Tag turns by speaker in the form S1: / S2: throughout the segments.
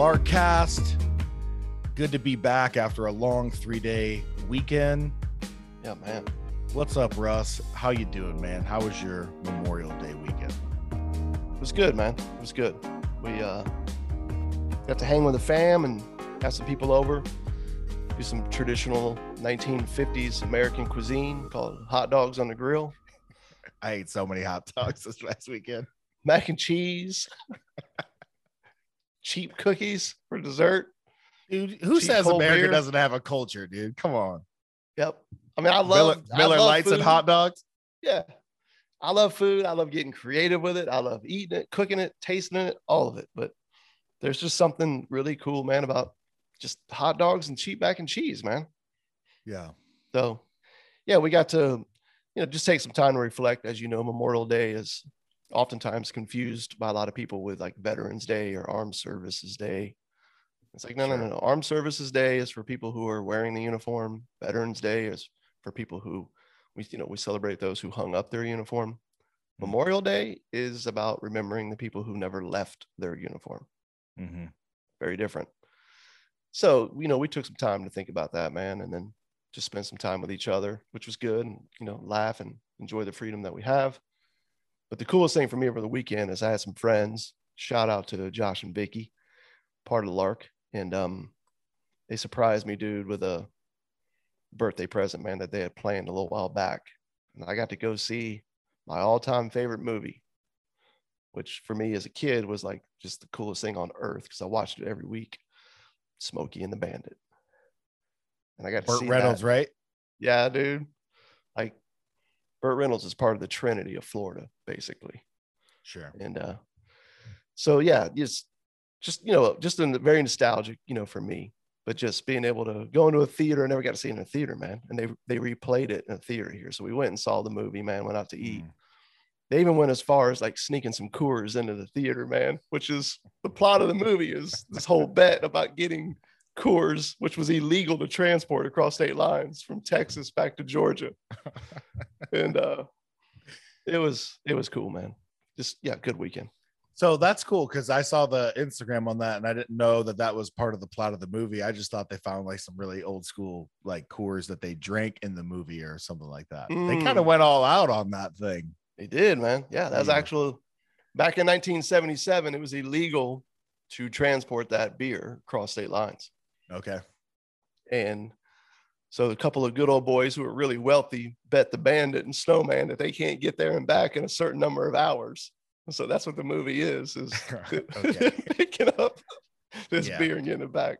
S1: Larkcast. Good to be back after a long three-day weekend.
S2: Yeah, man.
S1: What's up, Russ? How you doing, man? How was your Memorial Day weekend?
S2: It was good, man. It was good. We uh, got to hang with the fam and have some people over. Do some traditional 1950s American cuisine called hot dogs on the grill,
S1: I ate so many hot dogs this last weekend.
S2: mac and cheese, cheap cookies for dessert.
S1: Dude, who
S2: Cheap
S1: says America
S2: beer.
S1: doesn't have a culture, dude? Come on.
S2: Yep. I mean, I
S1: Miller,
S2: love I
S1: Miller
S2: love
S1: Lights and hot dogs.
S2: Yeah. I love food. I love getting creative with it. I love eating it, cooking it, tasting it, all of it. But there's just something really cool, man, about just hot dogs and cheap mac and cheese, man.
S1: Yeah.
S2: So, yeah, we got to, you know, just take some time to reflect. As you know, Memorial Day is oftentimes confused by a lot of people with like Veterans Day or Armed Services Day. It's like, no, no,
S1: Sure.
S2: no, no. Armed Services Day is for people who are wearing the uniform. Veterans Day is for people who we, you know, we celebrate those who hung up their uniform.
S1: Mhm.
S2: Memorial Day is about remembering the people who never left their uniform
S1: hmm
S2: very different. So, you know, we took some time to think about that, man, and then just spend some time with each other, which was good, and you know, laugh and enjoy the freedom that we have. But the coolest thing for me over the weekend is I had some friends. Shout out to Josh and Vicky, part of the Lark, and um, they surprised me, dude, with a birthday present, man, that they had planned a little while back, and I got to go see my all-time favorite movie, which for me as a kid was like just the coolest thing on earth because I watched it every week. Smokey and the Bandit. And I got to
S1: Burt
S2: see
S1: Reynolds,
S2: that.
S1: right?
S2: Yeah, dude. Burt Reynolds is part of the Trinity of Florida, basically.
S1: Sure.
S2: And uh so yeah, just just you know, just in the, very nostalgic, you know, for me. But just being able to go into a theater, I never got to see it in a theater, man. And they they replayed it in a theater here. So we went and saw the movie, man, went out to eat.
S1: Mm.
S2: They even went as far as like sneaking some Coors into the theater, man, which is the plot of the movie is this whole bet about getting Coors, which was illegal to transport across state lines from Texas back to Georgia. and uh it was it was cool, man. Just yeah, good weekend.
S1: So that's cool because I saw the Instagram on that and I didn't know that that was part of the plot of the movie. I just thought they found like some really old school like Coors that they drank in the movie or something like that. They
S2: Mm.
S1: kind of went all out on that thing.
S2: They did, man. Yeah, that was
S1: Yeah.
S2: actual back in 1977, it was illegal to transport that beer across state lines.
S1: Okay.
S2: And so a couple of good old boys who are really wealthy bet the bandit and snowman that they can't get there and back in a certain number of hours. So that's what the movie is, is picking up this
S1: Yeah.
S2: beer and getting it back.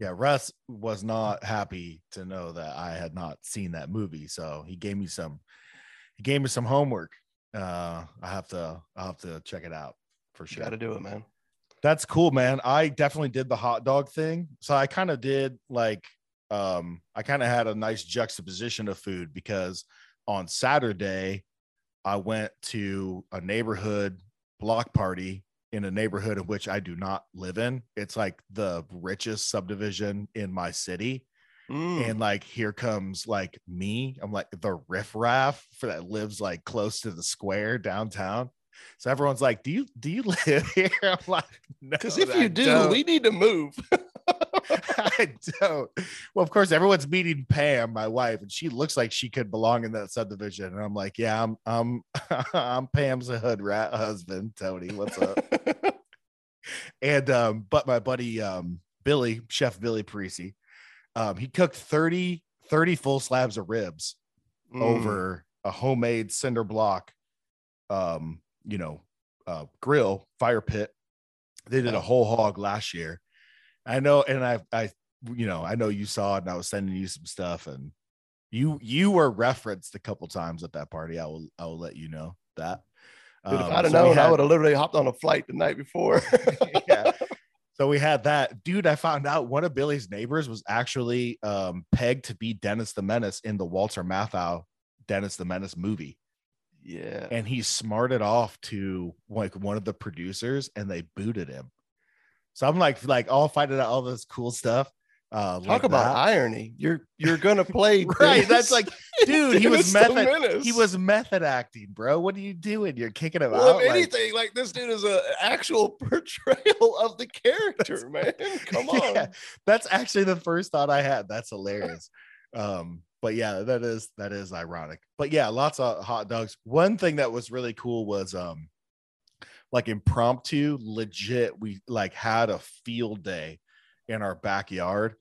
S1: Yeah, Russ was not happy to know that I had not seen that movie, so he gave me some he gave me some homework. Uh I have to I'll have to check it out for sure.
S2: got to do it, man.
S1: That's cool, man. I definitely did the hot dog thing. So I kind of did like um I kind of had a nice juxtaposition of food because on Saturday I went to a neighborhood block party in a neighborhood in which I do not live in. It's like the richest subdivision in my city.
S2: Mm.
S1: And like here comes like me. I'm like the riffraff for that lives like close to the square downtown. So everyone's like, "Do you do you live here?" I'm like, "No,
S2: Because if
S1: I
S2: you do,
S1: don't."
S2: we need to move.
S1: I don't. Well, of course, everyone's meeting Pam, my wife, and she looks like she could belong in that subdivision. And I'm like, "Yeah, I'm I'm I'm Pam's hood rat husband, Tony. What's up?" and um, but my buddy um Billy, Chef Billy Parisi, um, he cooked 30, 30 full slabs of ribs
S2: Mm.
S1: over a homemade cinder block um you know uh grill fire pit they did a whole hog last year i know and i i you know i know you saw it and i was sending you some stuff and you you were referenced a couple times at that party i will i will let you know that
S2: Dude, if
S1: Um,
S2: I'd have
S1: so
S2: known, I would have literally hopped on a flight the night before.
S1: yeah. So we had that. Dude, I found out one of Billy's neighbors was actually um, pegged to be Dennis the Menace in the Walter Matthau Dennis the Menace movie.
S2: Yeah.
S1: And he smarted off to like one of the producers and they booted him. So I'm like, like all finding out all this cool stuff. Uh,
S2: Talk
S1: like
S2: about
S1: that.
S2: irony. You're you're gonna play
S1: right. That's like, dude, he was method. He was method acting, bro. What are you doing? You're kicking him
S2: well,
S1: out.
S2: if
S1: like-
S2: anything, like this dude is an actual portrayal of the character, man. Come on.
S1: Yeah, that's actually the first thought I had. That's hilarious. um, but yeah, that is that is ironic. But yeah, lots of hot dogs. One thing that was really cool was um like impromptu, legit, we like had a field day in our backyard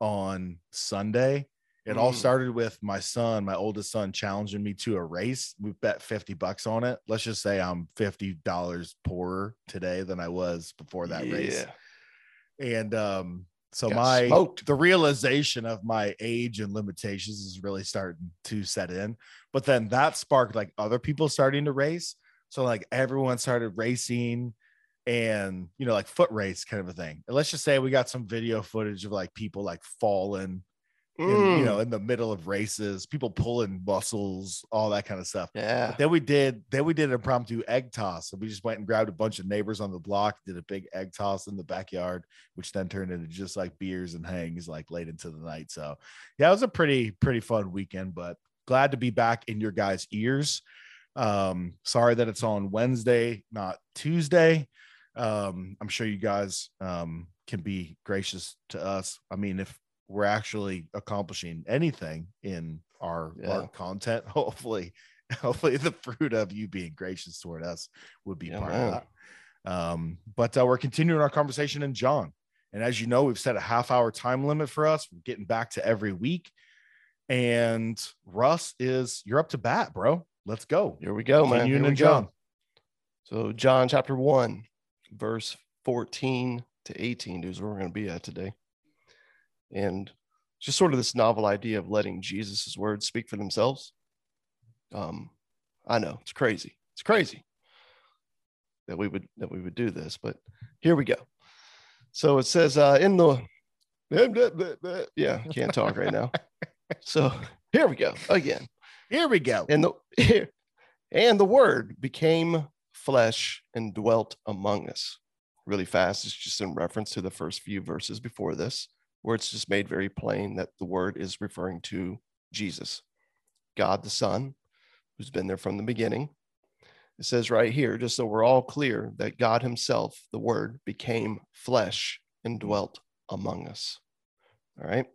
S1: on Sunday. It all
S2: Mm.
S1: started with my son, my oldest son, challenging me to a race. We bet 50 bucks on it. Let's just say I'm $50 poorer today than I was before that race and um so
S2: Got
S1: my
S2: smoked.
S1: the realization of my age and limitations is really starting to set in but then that sparked like other people starting to race so like everyone started racing and you know like foot race kind of a thing and let's just say we got some video footage of like people like falling in, you
S2: Mm,
S1: know in the middle of races people pulling muscles all that kind of stuff
S2: yeah.
S1: then we did then we did an impromptu egg toss. So we just went and grabbed a bunch of neighbors on the block, did a big egg toss in the backyard, which then turned into just like beers and hangs like late into the night. So yeah, it was a pretty, pretty fun weekend, but glad to be back in your guys' ears. Um, sorry that it's on Wednesday, not Tuesday. Um, I'm sure you guys um can be gracious to us. I mean, if we're actually accomplishing anything in our, our content, hopefully hopefully the fruit of you being gracious toward us would be
S2: Yeah,
S1: part
S2: man.
S1: of that. Um, but uh, we're continuing our conversation in John. And as you know, we've set a half hour time limit for us. We're getting back to every week. And Russ is you're up to bat, bro. Let's go.
S2: Here we go, man. Here we
S1: in
S2: go.
S1: John.
S2: So John chapter one, verse 14 to 18 is where we're going to be at today. And just sort of this novel idea of letting Jesus' words speak for themselves. Um, I know it's crazy. It's crazy that we would that we would do this, but here we go. So it says uh in the yeah, can't talk right now. So here we go again.
S1: Here we go.
S2: And the and the word became flesh and dwelt among us. Really fast. It's just in reference to the first few verses before this, where it's just made very plain that the word is referring to Jesus, God the Son, who's been there from the beginning. It says right here, just so we're all clear, that God Himself, the Word, became flesh and dwelt among us. All right.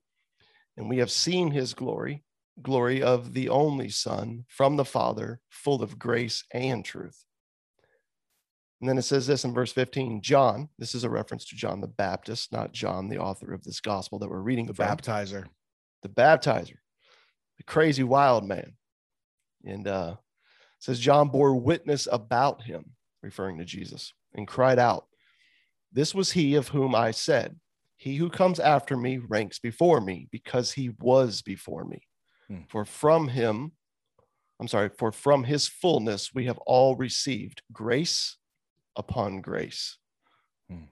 S2: And we have seen His glory, glory of the only Son from the Father, full of grace and truth. And then it says this in verse 15 John, this is a reference to John the Baptist, not John, the author of this gospel that we're reading
S1: The
S2: from
S1: baptizer.
S2: the baptizer, the crazy wild man. And uh, it says, John bore witness about him, referring to Jesus, and cried out, This was he of whom I said, He who comes after me ranks before me, because he was before me.
S1: Hmm.
S2: For from him, I'm sorry, for from his fullness we have all received grace upon grace.
S1: Hmm.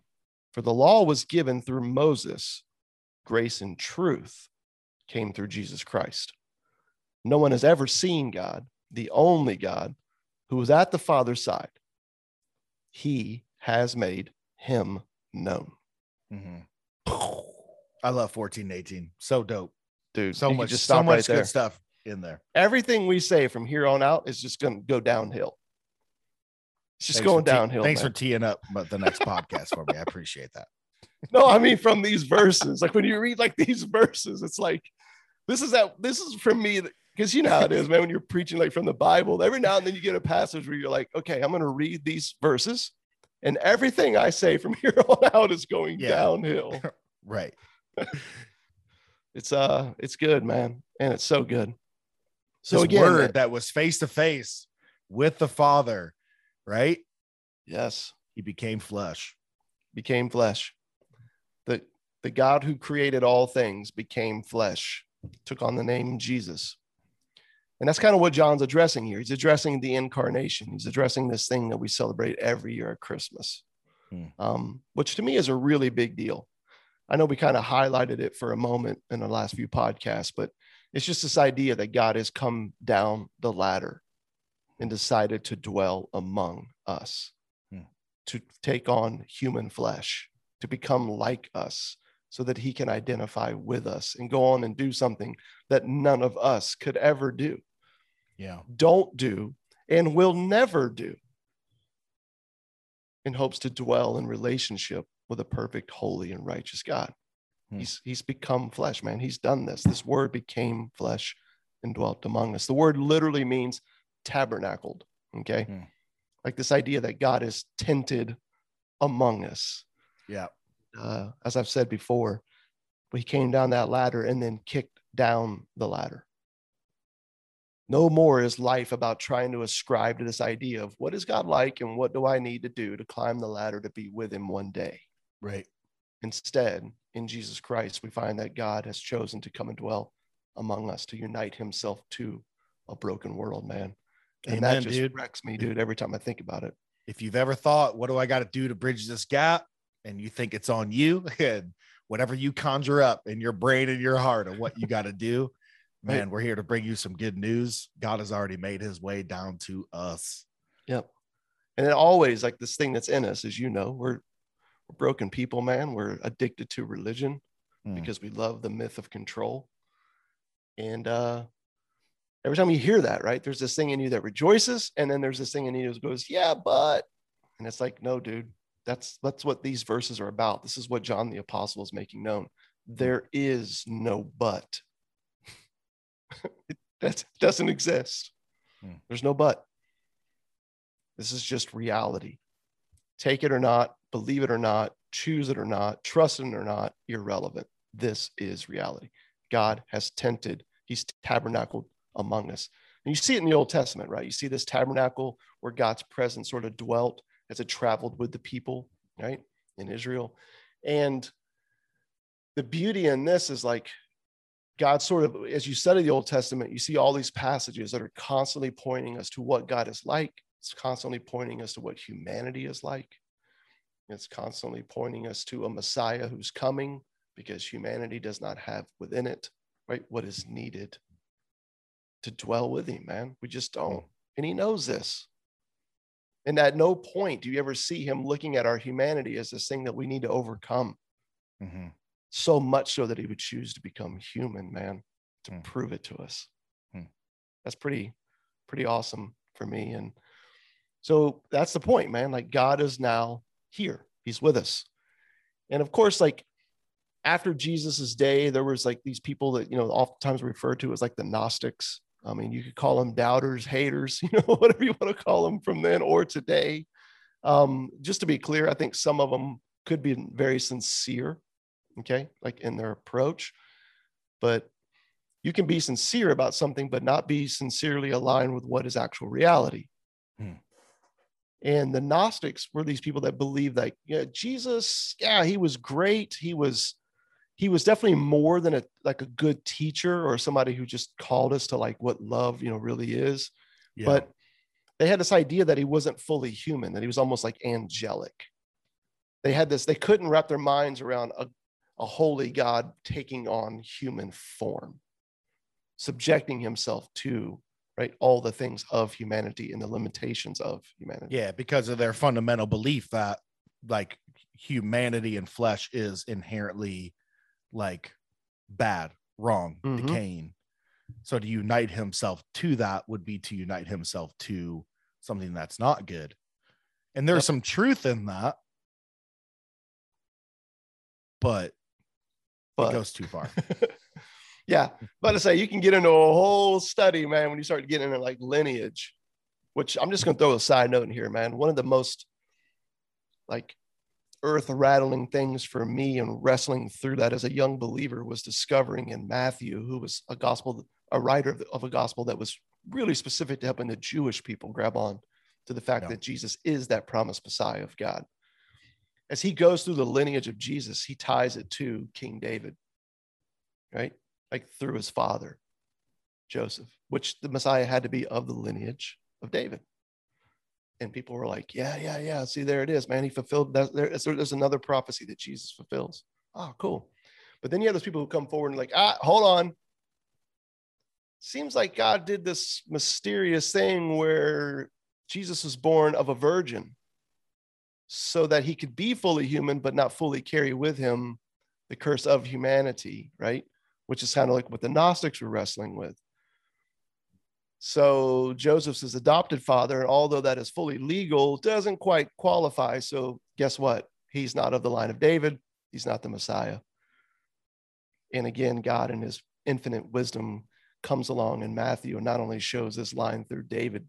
S2: For the law was given through Moses, grace and truth came through Jesus Christ. No one has ever seen God, the only God who was at the Father's side. He has made him known.
S1: Mhm. I love 14 18. So dope.
S2: Dude,
S1: So much,
S2: just
S1: so much
S2: right
S1: good stuff in there.
S2: Everything we say from here on out is just going to go downhill. It's just
S1: Thanks
S2: going downhill.
S1: Thanks
S2: man.
S1: for teeing up but the next podcast for me. I appreciate that.
S2: no, I mean from these verses. Like when you read like these verses, it's like this is that this is for me because you know how it is, man. When you're preaching like from the Bible, every now and then you get a passage where you're like, okay, I'm going to read these verses, and everything I say from here on out is going
S1: Yeah.
S2: downhill.
S1: Right.
S2: It's uh, it's good, man, and it's so good. So
S1: this
S2: again,
S1: word that was face to face with the Father, right?
S2: yes,
S1: He became flesh.
S2: became flesh. The the God who created all things became flesh, took on the name Jesus. And that's kind of what John's addressing here. He's addressing the incarnation. He's addressing this thing that we celebrate every year at Christmas,
S1: Hmm.
S2: um, which to me is a really big deal. I know we kind of highlighted it for a moment in the last few podcasts, but it's just this idea that God has come down the ladder and decided to dwell among us,
S1: Hmm.
S2: to take on human flesh, to become like us, so that he can identify with us and go on and do something that none of us could ever do,
S1: Yeah.
S2: don't do, and will never do in hopes to dwell in relationship with a perfect, holy, and righteous God.
S1: Hmm.
S2: He's, he's become flesh, man. He's done this. This word became flesh and dwelt among us. The word literally means tabernacled. Okay.
S1: Hmm.
S2: Like this idea that God is tented among us.
S1: Yeah.
S2: Uh, as I've said before, we came down that ladder and then kicked down the ladder. No more is life about trying to ascribe to this idea of what is God like and what do I need to do to climb the ladder to be with him one day.
S1: Right.
S2: Instead, in Jesus Christ, we find that God has chosen to come and dwell among us to unite himself to a broken world, man. And
S1: Amen,
S2: that just
S1: dude.
S2: wrecks me, dude, every time I think about it.
S1: If you've ever thought, what do I got to do to bridge this gap? And you think it's on you and whatever you conjure up in your brain and your heart of what you got to do, man, we're here to bring you some good news. God has already made his way down to us.
S2: Yep. And it always like this thing that's in us, as you know, we're, we're broken people, man. We're addicted to religion
S1: Hmm.
S2: because we love the myth of control. And uh every time you hear that, right, there's this thing in you that rejoices, and then there's this thing in you that goes, Yeah, but and it's like, no, dude, that's that's what these verses are about. This is what John the Apostle is making known. There is no but. it, that doesn't exist.
S1: Hmm.
S2: There's no but. This is just reality. Take it or not, believe it or not, choose it or not, trust it or not, irrelevant. This is reality. God has tented, He's tabernacled among us. And you see it in the Old Testament, right? You see this tabernacle where God's presence sort of dwelt as it traveled with the people, right? In Israel. And the beauty in this is like God sort of, as you study the Old Testament, you see all these passages that are constantly pointing us to what God is like. It's constantly pointing us to what humanity is like. It's constantly pointing us to a Messiah who's coming because humanity does not have within it, right, what is needed to dwell with him, man. We just don't. And he knows this. And at no point do you ever see him looking at our humanity as this thing that we need to overcome
S1: Mhm.
S2: so much so that he would choose to become human, man, to
S1: Hmm.
S2: prove it to us.
S1: Hmm.
S2: That's pretty, pretty awesome for me. And so that's the point, man. Like God is now here, he's with us. And of course, like after Jesus's day, there was like these people that, you know, oftentimes referred to as like the Gnostics. I mean, you could call them doubters, haters, you know, whatever you want to call them from then or today. Um, just to be clear, I think some of them could be very sincere, okay, like in their approach. But you can be sincere about something, but not be sincerely aligned with what is actual reality.
S1: Hmm.
S2: And the Gnostics were these people that believed that, yeah, Jesus, yeah, he was great. He was, he was definitely more than a like a good teacher or somebody who just called us to like what love, you know, really is.
S1: Yeah.
S2: but they had this idea that he wasn't fully human that he was almost like angelic. They had this they couldn't wrap their minds around a, a holy god taking on human form subjecting himself to right all the things of humanity and the limitations of humanity.
S1: Yeah, because of their fundamental belief that like humanity and flesh is inherently like bad, wrong,
S2: Mhm.
S1: decaying. So to unite himself to that would be to unite himself to something that's not good. And there's some truth in that, but,
S2: but
S1: it goes too far.
S2: yeah but to say you can get into a whole study man when you start getting into like lineage which i'm just going to throw a side note in here man one of the most like earth rattling things for me and wrestling through that as a young believer was discovering in matthew who was a gospel a writer of, a gospel that was really specific to helping the jewish people grab on to the fact
S1: Yeah.
S2: that jesus is that promised messiah of god as he goes through the lineage of jesus he ties it to king david right? Like through his father. Joseph, which the Messiah had to be of the lineage of David. And people were like, yeah, yeah, yeah. See, there it is, man. He fulfilled that. There's, there's another prophecy that Jesus fulfills. Oh, cool. But then you have those people who come forward and like, ah, hold on. Seems like God did this mysterious thing where Jesus was born of a virgin so that he could be fully human, but not fully carry with him the curse of humanity, right? Which is kind of like what the Gnostics were wrestling with. So Joseph's his adopted father, and although that is fully legal, doesn't quite qualify. So guess what? He's not of the line of David. He's not the Messiah. And again, God in his infinite wisdom comes along in Matthew and not only shows this line through David,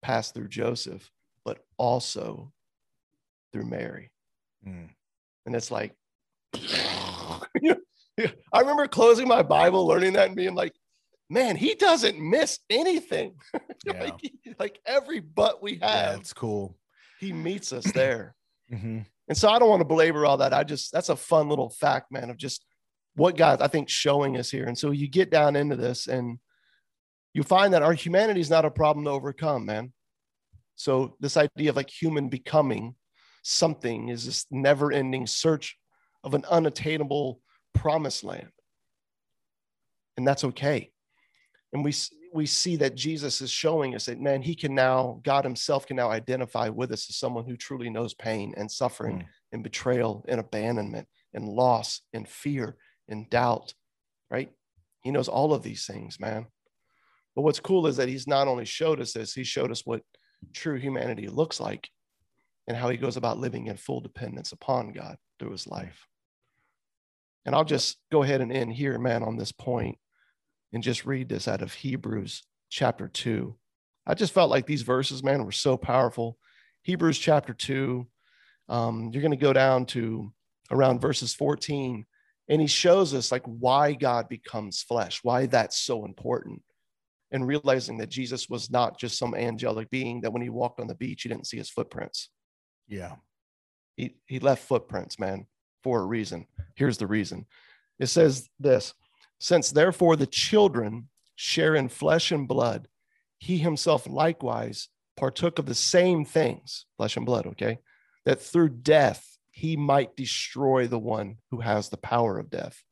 S2: passed through Joseph, but also through Mary. Mm. And it's like, I remember closing my Bible, learning that, and being like, man, he doesn't miss anything. Yeah. like, like, every butt we have.
S1: Yeah, it's cool.
S2: He meets us there. mm-hmm. And so I don't want to belabor all that. I just, that's a fun little fact, man, of just what God, I think, showing us here. And so you get down into this and you find that our humanity is not a problem to overcome, man. So this idea of like human becoming something is this never ending search of an unattainable promised land. And that's okay. And we, we see that Jesus is showing us that, man, he can now, God himself can now identify with us as someone who truly knows pain and suffering mm. and betrayal and abandonment and loss and fear and doubt, right? He knows all of these things, man. But what's cool is that he's not only showed us this, he showed us what true humanity looks like and how he goes about living in full dependence upon God through his life. And I'll just go ahead and end here, man, on this point and just read this out of Hebrews chapter 2. I just felt like these verses, man, were so powerful. Hebrews chapter 2, um, you're going to go down to around verses 14, and he shows us like why God becomes flesh, why that's so important. And realizing that Jesus was not just some angelic being that when he walked on the beach, you didn't see his footprints.
S1: Yeah.
S2: He, he left footprints, man, for a reason. Here's the reason it says this since therefore the children share in flesh and blood, he himself likewise partook of the same things, flesh and blood, okay? That through death he might destroy the one who has the power of death,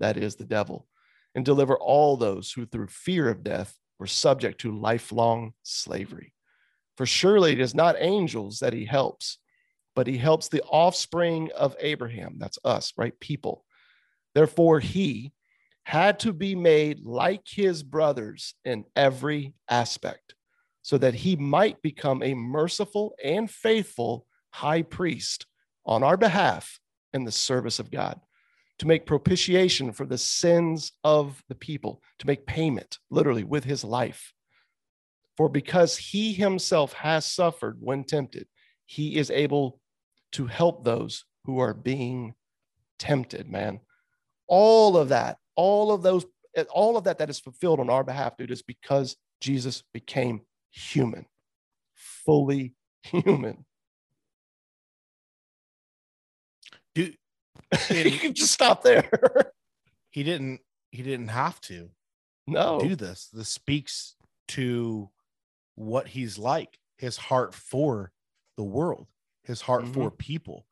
S2: that is the devil, and deliver all those who through fear of death were subject to lifelong slavery. For surely it is not angels that he helps, but he helps the offspring of Abraham. That's us, right? People. Therefore, he, had to be made like his brothers in every aspect, so that he might become a merciful and faithful high priest on our behalf in the service of God, to make propitiation for the sins of the people, to make payment, literally, with his life. For because he himself has suffered when tempted, he is able to help those who are being tempted, man. All of that all of those, all of that that is fulfilled on our behalf, dude, is because Jesus became human, fully human.
S1: Dude,
S2: you can just stop there.
S1: he didn't. He didn't have to.
S2: No,
S1: do this. This speaks to what he's like. His heart for the world. His heart mm-hmm. for people.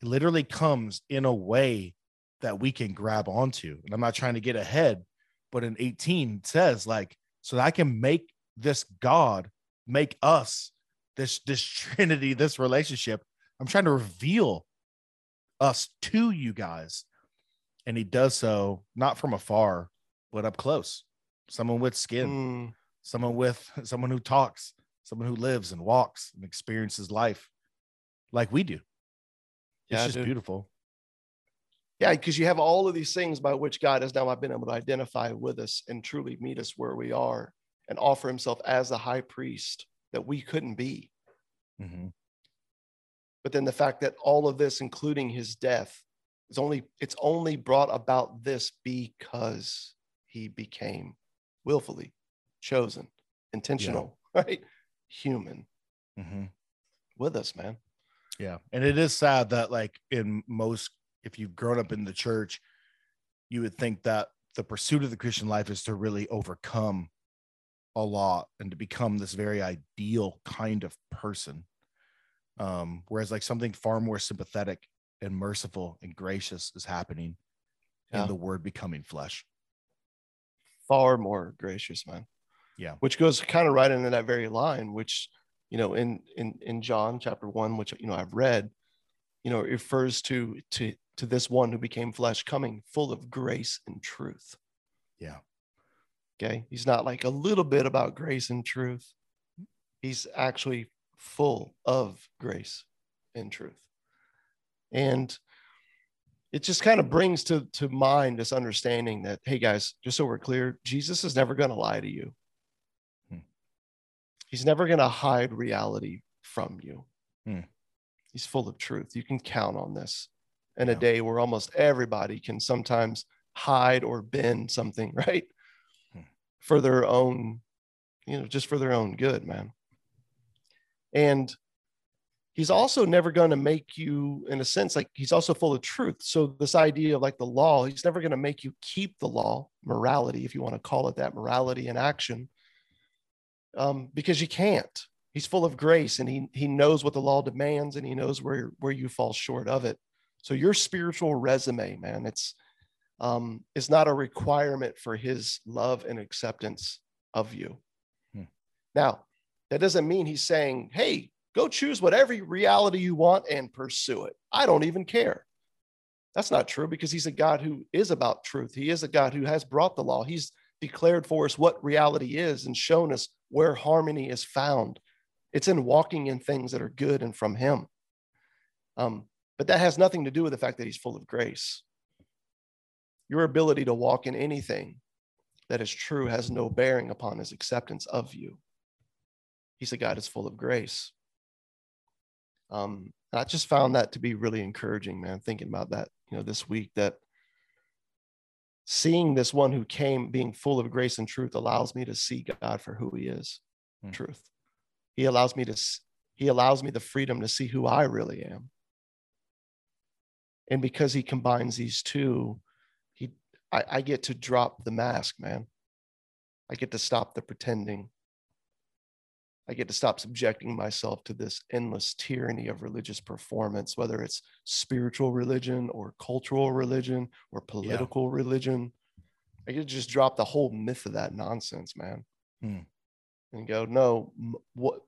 S1: It literally comes in a way that we can grab onto. And I'm not trying to get ahead, but in 18 says like, so that I can make this God make us this this trinity, this relationship. I'm trying to reveal us to you guys. And he does so not from afar, but up close. Someone with skin, mm. someone with someone who talks, someone who lives and walks and experiences life like we do. It's yeah, just dude. beautiful.
S2: Yeah, because you have all of these things by which God has now been able to identify with us and truly meet us where we are and offer himself as the high priest that we couldn't be. Mm-hmm. But then the fact that all of this, including his death, is only it's only brought about this because he became willfully chosen, intentional, yeah. right? Human mm-hmm. with us, man.
S1: Yeah. And it is sad that like in most if you've grown up in the church, you would think that the pursuit of the Christian life is to really overcome a lot and to become this very ideal kind of person. Um, whereas like something far more sympathetic and merciful and gracious is happening
S2: Yeah.
S1: in the word becoming flesh.
S2: Far more gracious, man.
S1: Yeah.
S2: Which goes kind of right into that very line, which, you know, in in in John chapter one, which you know I've read, you know, it refers to to to this one who became flesh coming full of grace and truth.
S1: Yeah.
S2: Okay. He's not like a little bit about grace and truth. He's actually full of grace and truth. And it just kind of brings to, to mind this understanding that, hey guys, just so we're clear, Jesus is never going to lie to you.
S1: Hmm.
S2: He's never going to hide reality from you.
S1: Hmm.
S2: He's full of truth. You can count on this in a day where almost everybody can sometimes hide or bend something, right?
S1: Hmm.
S2: For their own, you know, just for their own good, man. And he's also never going to make you, in a sense, like he's also full of truth. So, this idea of like the law, he's never going to make you keep the law, morality, if you want to call it that, morality in action, um, because you can't. He's full of grace and he, he knows what the law demands and he knows where, where you fall short of it. So, your spiritual resume, man, it's, um, is not a requirement for his love and acceptance of you.
S1: Hmm.
S2: Now, that doesn't mean he's saying, hey, go choose whatever reality you want and pursue it. I don't even care. That's not true because he's a God who is about truth. He is a God who has brought the law. He's declared for us what reality is and shown us where harmony is found. It's in walking in things that are good and from him. Um, but that has nothing to do with the fact that he's full of grace. Your ability to walk in anything that is true has no bearing upon his acceptance of you. He's a God that's full of grace. Um, and I just found that to be really encouraging, man, thinking about that, you know, this week that seeing this one who came being full of grace and truth allows me to see God for who he is,
S1: Hmm.
S2: truth. He allows me to, he allows me the freedom to see who I really am. And because he combines these two, he, I, I get to drop the mask, man. I get to stop the pretending. I get to stop subjecting myself to this endless tyranny of religious performance, whether it's spiritual religion or cultural religion or political religion. I get to just drop the whole myth of that nonsense, man,
S1: Hmm.
S2: and go, no, what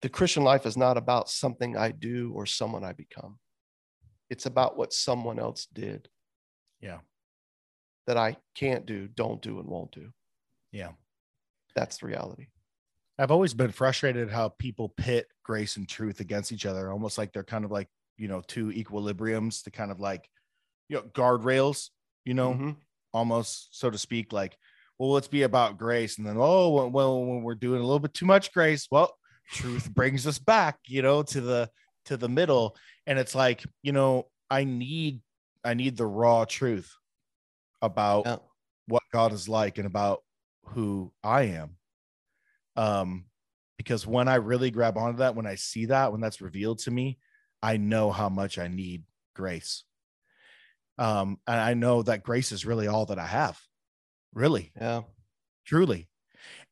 S2: the Christian life is not about something I do or someone I become. It's about what someone else did
S1: Yeah.
S2: that I can't do, don't do, and won't do.
S1: Yeah.
S2: That's the reality.
S1: I've always been frustrated how people pit grace and truth against each other, almost like they're kind of like, you know, two equilibriums to kind of like, you know, guardrails, you know,
S2: Mhm.
S1: almost so to speak, like, well, let's be about grace. And then, oh, well, when we're doing a little bit too much grace, well, truth brings us back, you know, to the to the middle. And it's like, you know, I need I need the raw truth about
S2: Yeah.
S1: what God is like and about who I am. Um, because when I really grab onto that, when I see that, when that's revealed to me, I know how much I need grace. Um, and I know that grace is really all that I have, really,
S2: Yeah.
S1: truly.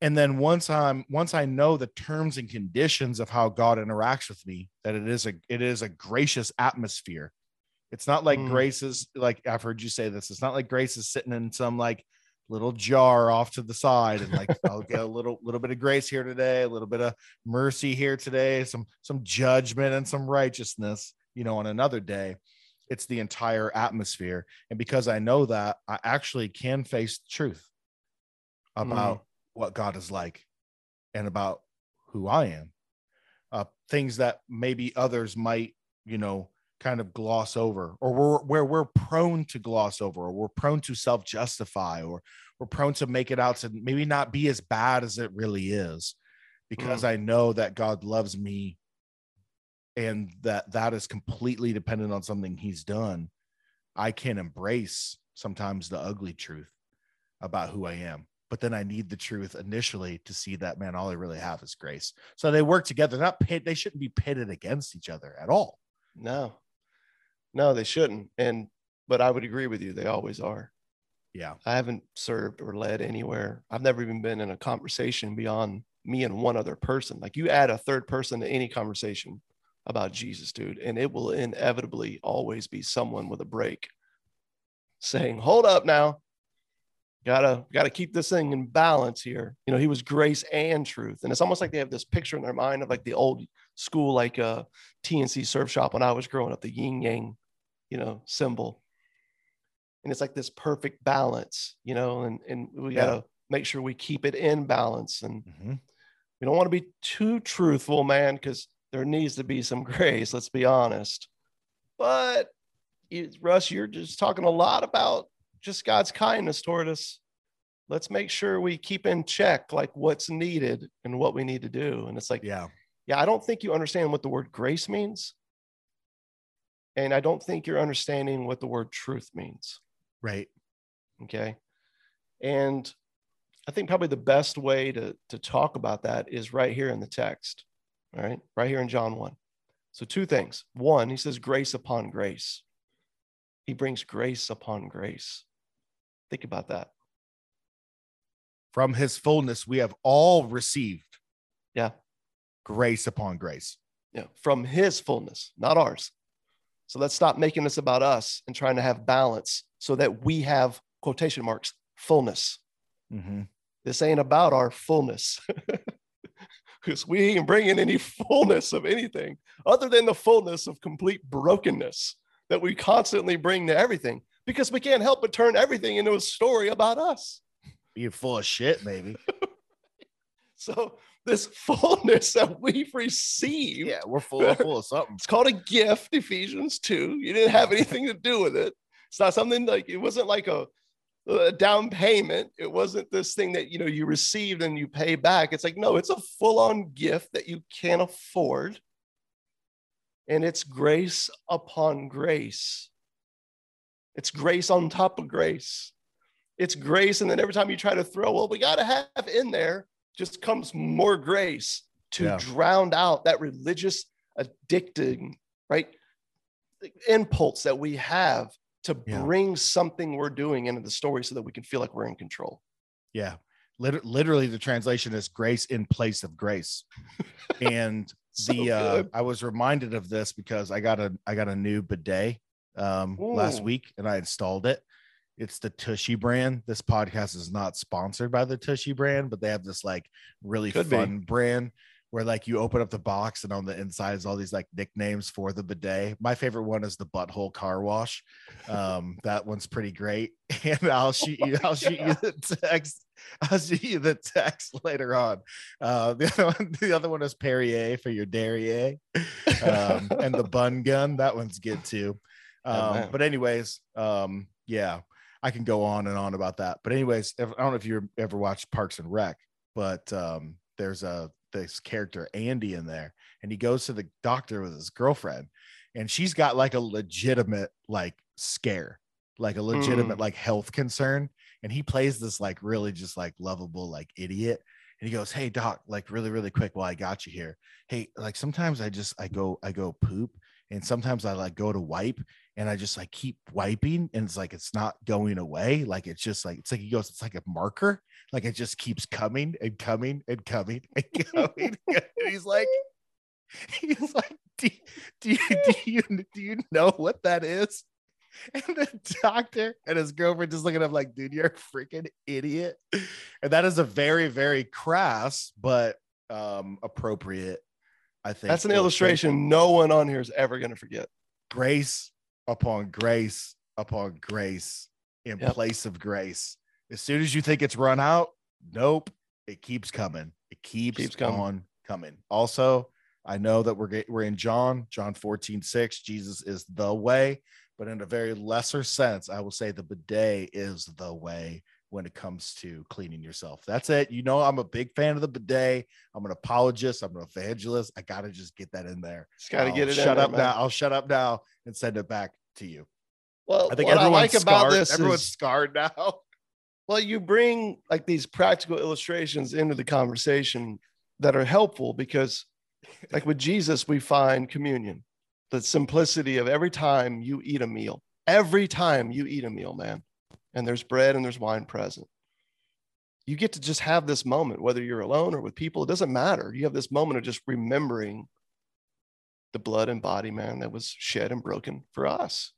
S1: And then once I'm once I know the terms and conditions of how God interacts with me, that it is a it is a gracious atmosphere. It's not like
S2: Mm.
S1: grace is like I've heard you say this. It's not like grace is sitting in some like little jar off to the side and like I'll get a little little bit of grace here today, a little bit of mercy here today, some some judgment and some righteousness, you know, on another day. It's the entire atmosphere. And because I know that, I actually can face truth about what God is like and about who I am. Uh, things that maybe others might, you know, kind of gloss over, or we're, where we're prone to gloss over, or we're prone to self justify, or we're prone to make it out to maybe not be as bad as it really is, because I know that God loves me and that that is completely dependent on something He's done. I can embrace sometimes the ugly truth about who I am but then I need the truth initially to see that man, all I really have is grace. So they work together, not pit. They shouldn't be pitted against each other at all.
S2: No, no, they shouldn't. And but I would agree with you. They always are.
S1: Yeah.
S2: I haven't served or led anywhere. I've never even been in a conversation beyond me and one other person. Like you add a third person to any conversation about Jesus, dude, and it will inevitably always be someone with a break saying, Hold up now. Gotta gotta keep this thing in balance here. You know, he was grace and truth. And it's almost like they have this picture in their mind of like the old school, like uh T&C surf shop when I was growing up, the yin yang, you know, symbol. And it's like this perfect balance, you know, and, and we
S1: Yeah.
S2: gotta make sure we keep it in balance. And
S1: Mhm.
S2: we don't want to be too truthful, man, because there needs to be some grace. Let's be honest. But you, Russ, you're just talking a lot about just God's kindness toward us. Let's make sure we keep in check like what's needed and what we need to do. And it's like,
S1: Yeah.
S2: yeah, I don't think you understand what the word grace means. And I don't think you're understanding what the word truth means.
S1: Right.
S2: Okay. And I think probably the best way to, to talk about that is right here in the text. All right. Right here in John 1. So, two things. One, he says grace upon grace. He brings grace upon grace. Think about that.
S1: From his fullness, we have all received
S2: Yeah.
S1: grace upon grace.
S2: Yeah. From his fullness, not ours. So, let's stop making this about us and trying to have balance so that we have quotation marks fullness.
S1: Mm-hmm.
S2: This ain't about our fullness. Because we ain't bringing any fullness of anything other than the fullness of complete brokenness that we constantly bring to everything because we can't help but turn everything into a story about us.
S1: You're full of shit, maybe.
S2: So, this fullness that we've received,
S1: yeah, we're full of full of something.
S2: it's called a gift, Ephesians 2. You didn't have anything to do with it. It's not something like it wasn't like a, a down payment. It wasn't this thing that you know you received and you pay back. It's like no, it's a full-on gift that you can't afford. And it's grace upon grace. It's grace on top of grace. It's grace, and then every time you try to throw, well, we got to have in there, just comes more grace to
S1: Yeah.
S2: drown out that religious addicting, right? Impulse that we have to
S1: Yeah.
S2: bring something we're doing into the story so that we can feel like we're in control.
S1: Yeah. Liter- literally, the translation is grace in place of grace. And
S2: So
S1: the uh,
S2: good.
S1: I was reminded of this because I got a I got a new bidet um, last week and I installed it. It's the Tushy brand. This podcast is not sponsored by the Tushy brand, but they have this like really
S2: Could be.
S1: fun brand where like you open up the box and on the inside is all these like nicknames for the bidet. My favorite one is the butthole car wash. Um, that one's pretty great. And I'll shoot you, I'll shoot you the text. I'll shoot you the text later on. Uh, the other one, the other one is Perrier for your derriere. Um, and the bun gun, that one's good too.
S2: Oh,
S1: Um,
S2: man.
S1: but anyways, um, yeah, I can go on and on about that. But anyways, if, I don't know if you ever watched Parks and Rec, but um, there's a this character Andy in there, and he goes to the doctor with his girlfriend, and she's got like a legitimate like scare, like a legitimate
S2: Mm.
S1: like health concern, and he plays this like really just like lovable like idiot. And he goes, "Hey doc, like really really quick while I got you here. Hey, like sometimes I just I go I go poop and sometimes I like go to wipe and I just like keep wiping and it's like it's not going away. Like it's just like it's like he goes, it's like a marker, like it just keeps coming and coming and coming and coming. and he's like, he's like, do, do you do you do you know what that is? And the doctor and his girlfriend just looking at him like, dude, you're a freaking idiot. And that is a very, very crass but um appropriate. I think
S2: That's an illustration no one on here is ever going to forget.
S1: grace upon grace upon grace in
S2: Yep.
S1: place of grace. As soon as you think it's run out, nope, it keeps coming. It keeps,
S2: Keeps coming.
S1: on coming. Also, I know that we're we're in John, John 14, 6. Jesus is the way, but in a very lesser sense, I will say the bidet is the way when it comes to cleaning yourself. That's it. You know, I'm a big fan of the bidet. I'm an apologist. I'm an evangelist. I gotta just get that in there.
S2: Just got to
S1: I'll
S2: get it. in
S1: Shut
S2: there,
S1: up
S2: man.
S1: now. I'll shut up now and send it back to you.
S2: Well,
S1: I think
S2: what I
S1: everyone's
S2: like about
S1: scarred.
S2: this
S1: everyone's
S2: is
S1: scarred now.
S2: well, you bring like these practical illustrations into the conversation that are helpful because, like with Jesus, we find communion, the simplicity of every time you eat a meal, every time you eat a meal, man, and there's bread and there's wine present, you get to just have this moment, whether you're alone or with people, it doesn't matter. You have this moment of just remembering the blood and body, man, that was shed and broken for us.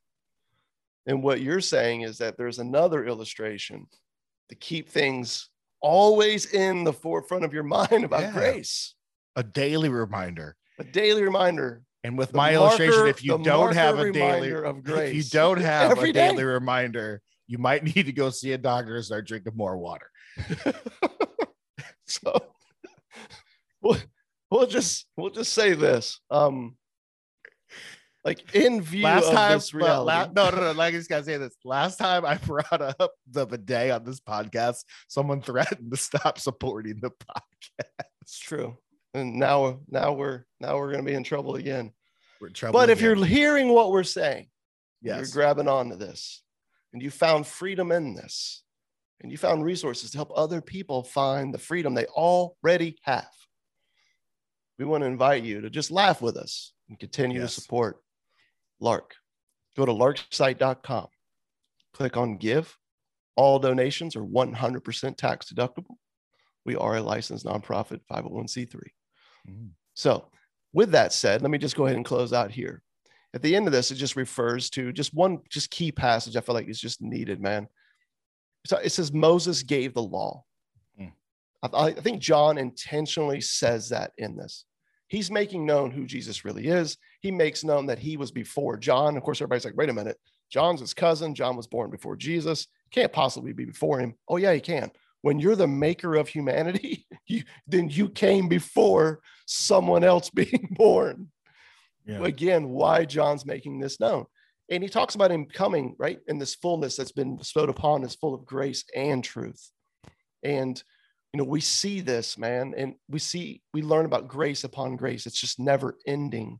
S2: And what you're saying is that there's another illustration to keep things always in the forefront of your mind about
S1: Yeah.
S2: grace,
S1: A daily reminder.
S2: a daily reminder.
S1: And with
S2: The
S1: my illustration, if you don't have a daily
S2: reminder of
S1: if you don't have
S2: every
S1: a
S2: day.
S1: daily reminder, you might need to go see a doctor and start drinking more water.
S2: so we'll, we'll just we'll just say this. Um like in view
S1: last
S2: of
S1: time, well,
S2: reality,
S1: la- no, no, no. Like I just gotta say this. Last time I brought up the bidet on this podcast, someone threatened to stop supporting the podcast.
S2: it's true. And now now we're now we're gonna be in trouble again.
S1: We're in trouble.
S2: But if you're hearing what we're saying,
S1: yes.
S2: you're grabbing onto this, and you found freedom in this, and you found resources to help other people find the freedom they already have. We want to invite you to just laugh with us and continue
S1: Yes.
S2: to support Lark. Go to larksite.com, click on give. All donations are 100% tax deductible. We are a licensed nonprofit 501c3.
S1: Mhm.
S2: So, with that said, let me just go ahead and close out here. At the end of this, it just refers to just one just key passage I feel like is just needed, man. So it says Moses gave the law.
S1: Hmm.
S2: I, I think John intentionally says that in this. He's making known who Jesus really is. He makes known that he was before John. Of course, everybody's like, wait a minute. John's his cousin. John was born before Jesus. Can't possibly be before him. Oh, yeah, he can. When you're the maker of humanity, you, then you came before someone else being born
S1: Yeah.
S2: again why John's making this known. And he talks about him coming, right? In this fullness that's been bestowed upon is full of grace and truth. And you know, we see this, man, and we see we learn about grace upon grace. It's just never ending.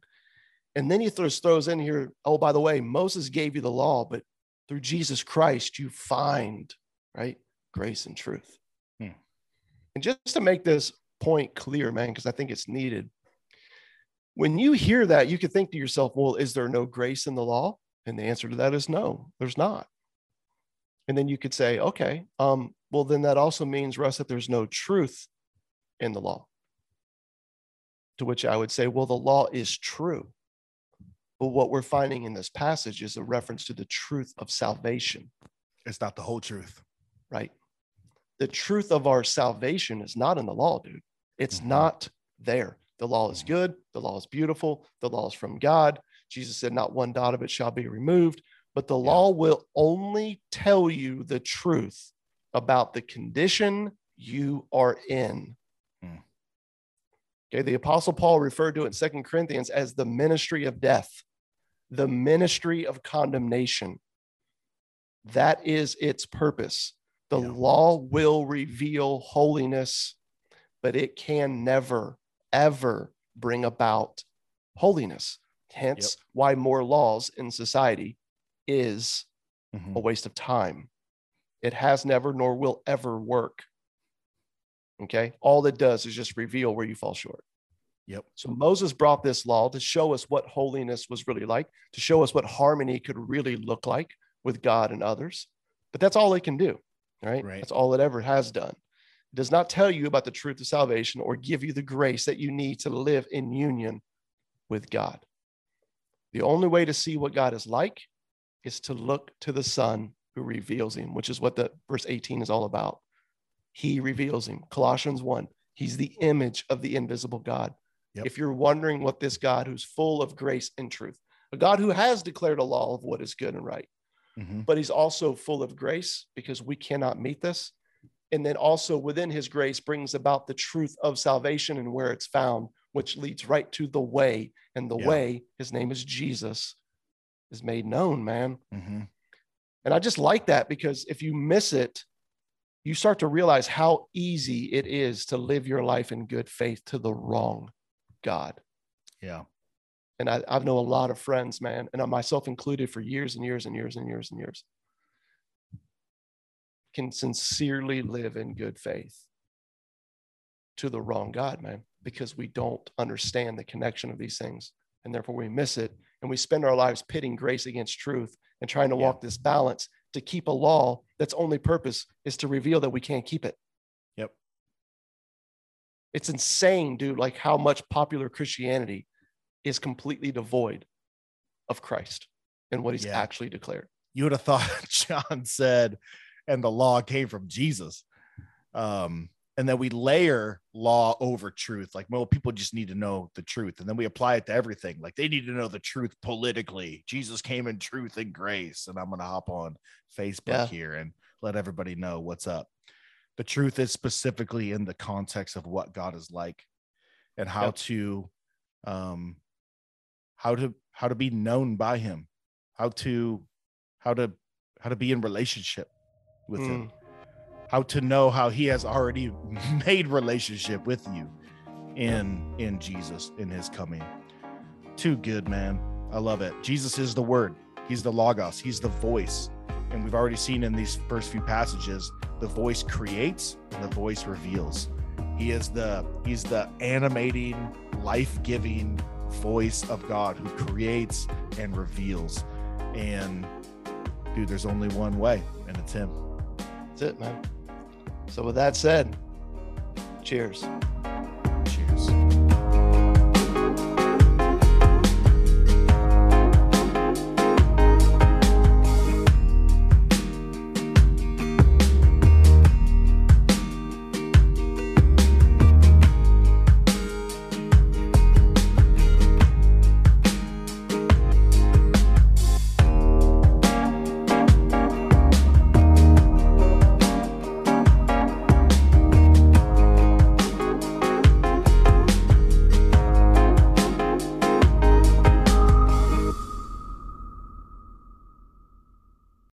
S2: And then he throws throws in here, oh, by the way, Moses gave you the law, but through Jesus Christ, you find right grace and truth.
S1: Hmm.
S2: And just to make this point clear, man, because I think it's needed when you hear that, you could think to yourself, well, is there no grace in the law? And the answer to that is no, there's not. And then you could say, okay, um, well, then that also means, Russ, that there's no truth in the law. To which I would say, well, the law is true. But what we're finding in this passage is a reference to the truth of salvation,
S1: it's not the whole truth.
S2: right? The truth of our salvation is not in the law, dude. It's
S1: Mhm.
S2: not there. The law is
S1: Mhm.
S2: good. The law is beautiful. The law is from God. Jesus said, Not one dot of it shall be removed. But the
S1: Yeah.
S2: law will only tell you the truth about the condition you are in.
S1: Hmm.
S2: Okay. The Apostle Paul referred to it in Second Corinthians as the ministry of death, the ministry of condemnation. That is its purpose. The
S1: Yeah.
S2: law will reveal holiness, but it can never, ever bring about holiness. Hence, why more laws in society is
S1: Mhm.
S2: a waste of time. It has never nor will ever work. Okay. All it does is just reveal where you fall short.
S1: Yep.
S2: So Moses brought this law to show us what holiness was really like, to show us what harmony could really look like with God and others. But that's all it can do. Right.
S1: Right.
S2: That's all it ever has done. It does not tell you about the truth of salvation or give you the grace that you need to live in union with God. The only way to see what God is like is to look to the Son who reveals him, which is what the verse 18 is all about. He reveals him. Colossians 1. He's the image of the invisible God.
S1: Yep.
S2: If you're wondering what this God who's full of grace and truth, a God who has declared a law of what is good and right,
S1: Mhm.
S2: but he's also full of grace because we cannot meet this. And then also within his grace brings about the truth of salvation and where it's found, which leads right to the way. And the
S1: Yeah.
S2: way, his name is Jesus, is made known, man.
S1: Mhm.
S2: And I just like that because if you miss it, you start to realize how easy it is to live your life in good faith to the wrong God.
S1: Yeah.
S2: And I, I've known a lot of friends, man, and I myself included for years and years and years and years and years, can sincerely live in good faith to the wrong God, man, because we don't understand the connection of these things and therefore we miss it. And we spend our lives pitting grace against truth and trying to
S1: Yeah.
S2: walk this balance to keep a law that's only purpose is to reveal that we can't keep it.
S1: Yep.
S2: It's insane, dude, like how much popular Christianity is completely devoid of Christ and what he's
S1: Yeah.
S2: actually declared.
S1: you would have thought John said, and the law came from Jesus. Um, and then we layer law over truth. Like, well, people just need to know the truth. And then we apply it to everything. Like, they need to know the truth politically. Jesus came in truth and grace. And I'm going to hop on Facebook
S2: Yeah.
S1: here and let everybody know what's up. The truth is specifically in the context of what God is like and how
S2: Yep.
S1: to, um, how to, how to be known by him, how to, how to, how to be in relationship with him
S2: Mm,
S1: how to know how he has already made relationship with you in in Jesus in his coming. Too good, man. I love it. Jesus is the word. He's the logos. He's the voice. And we've already seen in these first few passages, the voice creates and the voice reveals. He is the he's the animating, life-giving voice of God who creates and reveals. And dude, there's only one way, and it's him.
S2: That's it, man. So with that said, cheers.